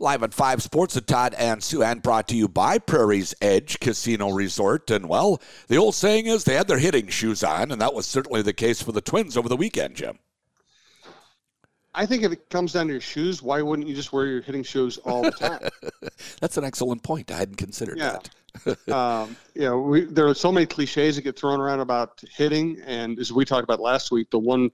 Live at 5 Sports with Todd and Souhan brought to you by Prairie's Edge Casino Resort. And, well, the old saying is they had their hitting shoes on, and that was certainly the case for the Twins over the weekend, Jim. I think if it comes down to your shoes, why wouldn't you just wear your hitting shoes all the time? That's an excellent point. I hadn't considered Yeah. that. um, you know, we, there are so many cliches that get thrown around about hitting, and as we talked about last week, the one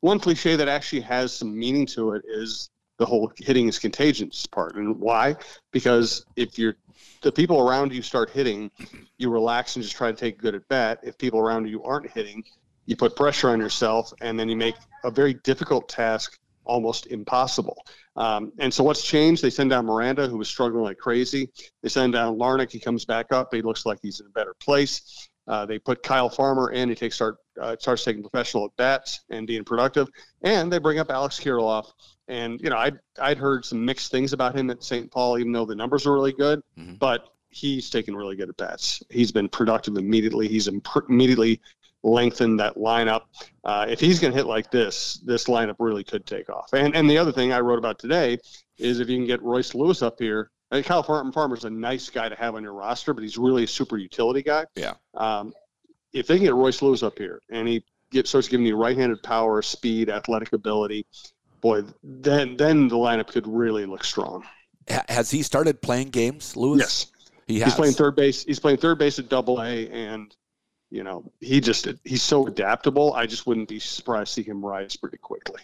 one cliche that actually has some meaning to it is the whole hitting is contagious part. And why? Because if you're the people around you start hitting, you relax and just try to take good at bat. If people around you aren't hitting, you put pressure on yourself, and then you make a very difficult task almost impossible. Um, and so what's changed? They send down Miranda, who was struggling like crazy. They send down Larnach. He comes back up. He looks like he's in a better place. Uh, they put Kyle Farmer in. He takes start uh, starts taking professional at bats and being productive. And they bring up Alex Kirilloff. And you know, I'd I'd heard some mixed things about him at St. Paul, even though the numbers are really good. Mhm. But he's taken really good at bats. He's been productive immediately. He's imp- immediately lengthened that lineup. Uh, if he's going to hit like this, this lineup really could take off. And and the other thing I wrote about today is if you can get Royce Lewis up here. I think Kyle Farmer Farmer's a nice guy to have on your roster, but he's really a super utility guy. Yeah. Um, if they can get Royce Lewis up here and he get, starts giving you right-handed power, speed, athletic ability, boy, then then the lineup could really look strong. Has he started playing games, Lewis? Yes. He has. He's playing third base. He's playing third base at Double A, and you know he just he's so adaptable. I just wouldn't be surprised to see him rise pretty quickly.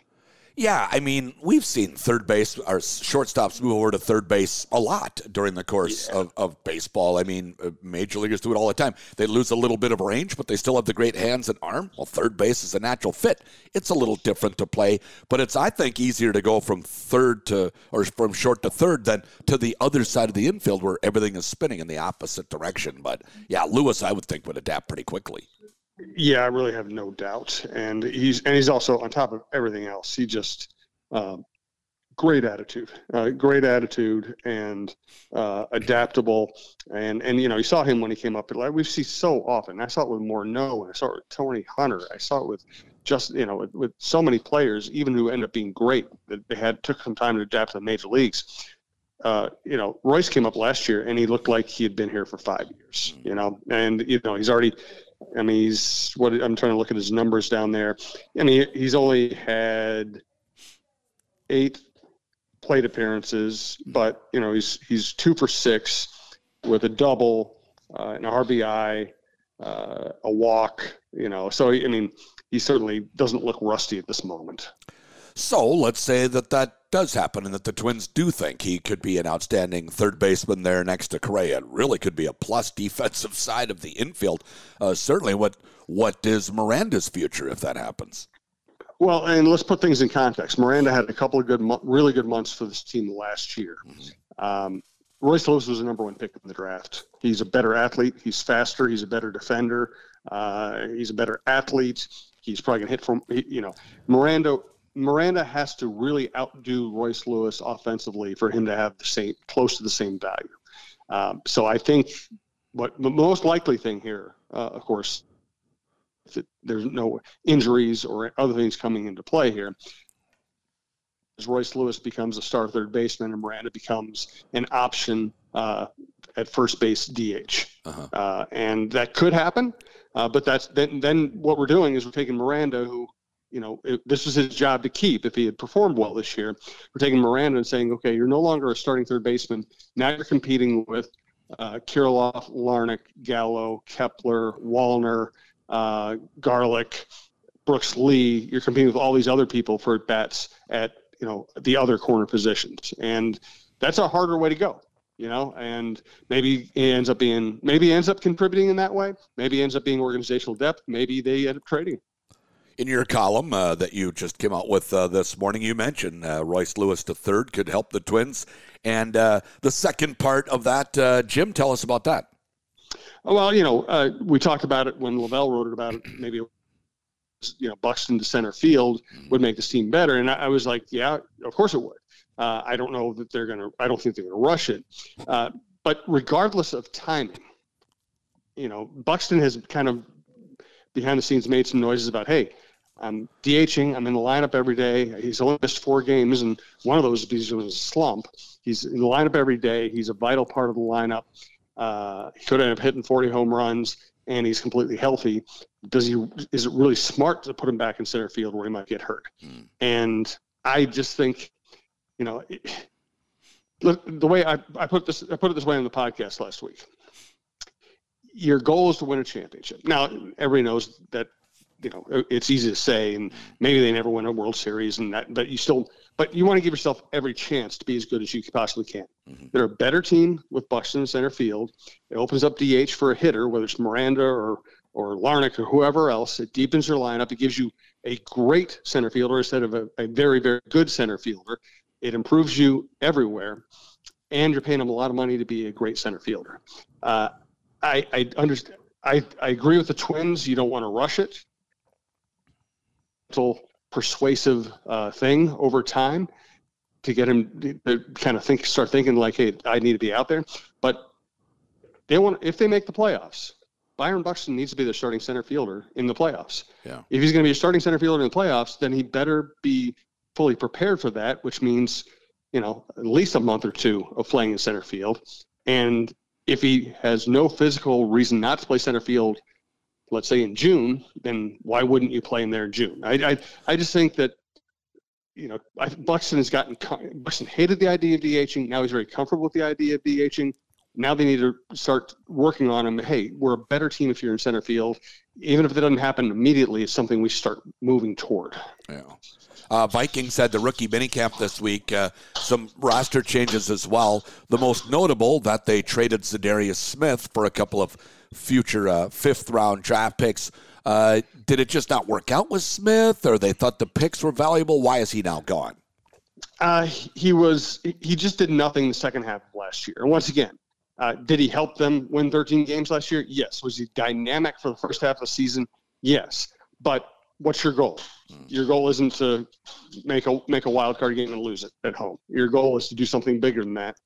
Yeah, I mean, we've seen third base or shortstops move over to third base a lot during the course of, of baseball. I mean, uh, major leaguers do it all the time. They lose a little bit of range, but they still have the great hands and arm. Well, third base is a natural fit. It's a little different to play, but it's I think easier to go from third to or from short to third than to the other side of the infield where everything is spinning in the opposite direction. But yeah, Lewis, I would think would adapt pretty quickly. Yeah, I really have no doubt, and he's and he's also on top of everything else. He just um, great attitude, uh, great attitude, and uh, adaptable. And and you know, you saw him when he came up. Like we see so often. I saw it with Morneau, and I saw it with Torii Hunter. I saw it with just you know with, with so many players, even who end up being great, that they had took some time to adapt to the major leagues. Uh, you know, Royce came up last year, and he looked like he had been here for five years. You know, and you know he's already. I mean, he's what I'm trying to look at his numbers down there. I mean, he's only had eight plate appearances, but you know he's he's two for six with a double, uh, an RBI, uh, a walk. You know, so I mean, he certainly doesn't look rusty at this moment. So let's say that that does happen and that the Twins do think he could be an outstanding third baseman there next to Correa. It really could be a plus defensive side of the infield. Uh, certainly, what what is Miranda's future if that happens? Well, and let's put things in context. Miranda had a couple of good, really good months for this team last year. Um, Royce Lewis was the number one pick in the draft. He's a better athlete. He's faster. He's a better defender. Uh, he's a better athlete. He's probably gonna hit from you know Miranda. Miranda has to really outdo Royce Lewis offensively for him to have the same close to the same value. Um, so I think what the most likely thing here, uh, of course, if it, there's no injuries or other things coming into play here, is Royce Lewis becomes a star third baseman and Miranda becomes an option uh, at first base DH, Uh-huh. uh, and that could happen. Uh, but that's then. Then what we're doing is we're taking Miranda, who, you know, it, this was his job to keep if he had performed well this year. We're taking Miranda and saying, okay, you're no longer a starting third baseman. Now you're competing with uh, Kirilloff, Larnach, Gallo, Kepler, Wallner, uh, Garlick, Brooks Lee. You're competing with all these other people for bats at you know the other corner positions, and that's a harder way to go. You know, and maybe ends up being maybe ends up contributing in that way. Maybe ends up being organizational depth. Maybe they end up trading. In your column uh, that you just came out with uh, this morning, you mentioned uh, Royce Lewis third could help the Twins, and uh, the second part of that, uh, Jim, tell us about that. Well, you know, we talked about it when La Velle wrote it about it. Maybe, you know, Buxton to center field would make this team better. And I, I was like, yeah, of course it would. Uh, I don't know that they're going to, I don't think they're going to rush it. Uh, but regardless of timing, you know, Buxton has kind of behind the scenes made some noises about, hey, I'm DHing. I'm in the lineup every day. He's only missed four games, and one of those was a slump. He's in the lineup every day. He's a vital part of the lineup. Uh, he could end up hitting 40 home runs, and he's completely healthy. Does he? Is it really smart to put him back in center field where he might get hurt? Mm. And I just think, you know, it, the way I, I put this, I put it this way on the podcast last week. Your goal is to win a championship. Now, everybody knows that you know it's easy to say and maybe they never win a world series and that but you still but you want to give yourself every chance to be as good as you possibly can. Mm-hmm. they're a better team with buxton in center field. It opens up dh for a hitter whether it's miranda or or larnach or whoever else. It deepens your lineup. It gives you a great center fielder instead of a, a very very good center fielder. It improves you everywhere and you're paying them a lot of money to be a great center fielder. Uh, i i understand I, I agree with the Twins. You don't want to rush it persuasive uh, thing over time to get him to kind of think, start thinking like, hey, I need to be out there. But they want if they make the playoffs, Byron Buxton needs to be the starting center fielder in the playoffs. Yeah. If he's going to be a starting center fielder in the playoffs, then he better be fully prepared for that, which means you know at least a month or two of playing in center field. And if he has no physical reason not to play center field let's say in June, then why wouldn't you play him there in June? I, I, I just think that, you know, I, Buxton has gotten, Buxton hated the idea of DHing. Now he's very comfortable with the idea of DHing. Now they need to start working on him. Hey, we're a better team if you're in center field. Even if it doesn't happen immediately, it's something we start moving toward. Yeah. Uh, Vikings had the rookie minicamp this week. Uh, some roster changes as well. The most notable that they traded Za'Darius Smith for a couple of future uh, fifth round draft picks. Uh, did it just not work out with Smith, or they thought the picks were valuable? Why is he now gone? Uh, he was he just did nothing the second half of last year. And once again, uh, did he help them win 13 games last year? Yes. Was he dynamic for the first half of the season? Yes. But what's your goal? Hmm. Your goal isn't to make a make a wild card game and lose it at home. Your goal is to do something bigger than that.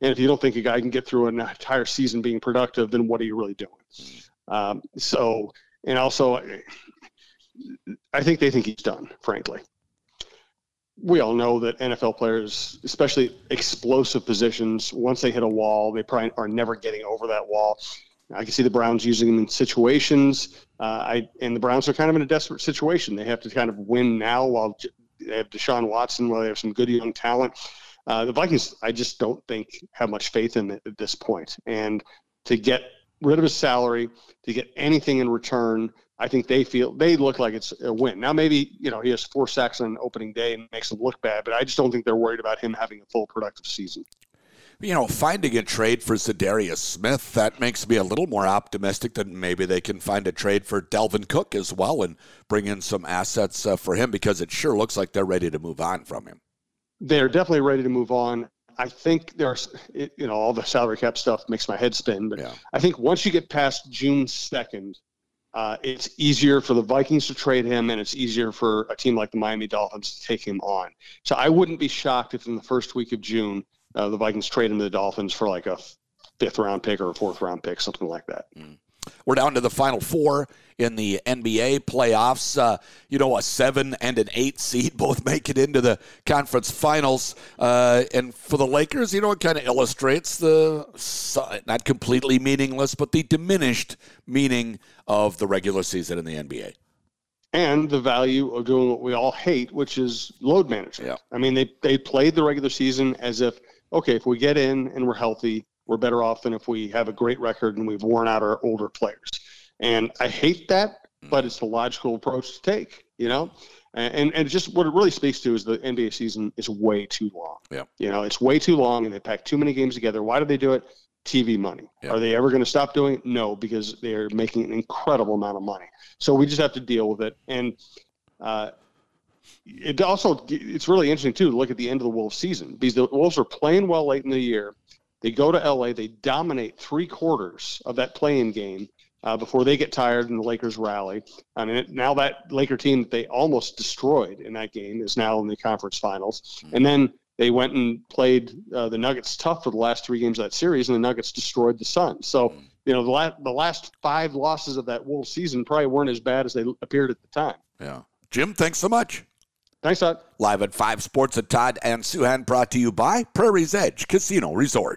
And if you don't think a guy can get through an entire season being productive, then what are you really doing? Um, so, and also, I think they think he's done, frankly. We all know that NFL players, especially explosive positions, once they hit a wall, they probably are never getting over that wall. I can see the Browns using him in situations. Uh, I and the Browns are kind of in a desperate situation. They have to kind of win now while they have Deshaun Watson, while they have some good young talent. Uh, the Vikings, I just don't think have much faith in at this point. And to get rid of his salary, to get anything in return, I think they feel they look like it's a win. Now, maybe you know he has four sacks on opening day and makes them look bad, but I just don't think they're worried about him having a full productive season. You know, finding a trade for Za'Darius Smith that makes me a little more optimistic that maybe they can find a trade for Dalvin Cook as well and bring in some assets uh, for him because it sure looks like they're ready to move on from him they're definitely ready to move on. I think there's, you know, all the salary cap stuff makes my head spin, but yeah. I think once you get past June 2nd, uh, it's easier for the Vikings to trade him, and it's easier for a team like the Miami Dolphins to take him on. So I wouldn't be shocked if in the first week of June, uh, the Vikings trade him to the Dolphins for like a fifth round pick or a fourth round pick, something like that. Mm. We're down to the final four in the NBA playoffs. Uh, you know, a seven and an eight seed both make it into the conference finals. Uh, and for the Lakers, you know, it kind of illustrates the not completely meaningless, but the diminished meaning of the regular season in the NBA. And the value of doing what we all hate, which is load management. Yeah. I mean, they, they played the regular season as if, okay, if we get in and we're healthy, we're better off than if we have a great record and we've worn out our older players. And I hate that, but it's the logical approach to take, you know? And, and just what it really speaks to is the NBA season is way too long. Yeah. You know, it's way too long and they pack too many games together. Why do they do it? TV money. Yeah. Are they ever going to stop doing it? No, because they're making an incredible amount of money. So we just have to deal with it. And uh, it also it's really interesting too to look at the end of the Wolves season because the Wolves are playing well late in the year. They go to LA, they dominate three quarters of that playing game uh, before they get tired and the Lakers rally. I mean, now that Laker team that they almost destroyed in that game is now in the conference finals. Mm-hmm. And then they went and played uh, the Nuggets tough for the last three games of that series, and the Nuggets destroyed the Suns. So, mm-hmm. you know, the, la- the last five losses of that Wolves season probably weren't as bad as they appeared at the time. Yeah. Jim, thanks so much. Thanks, Todd. Live at 5 Sports at Todd and Souhan brought to you by Prairie's Edge Casino Resort.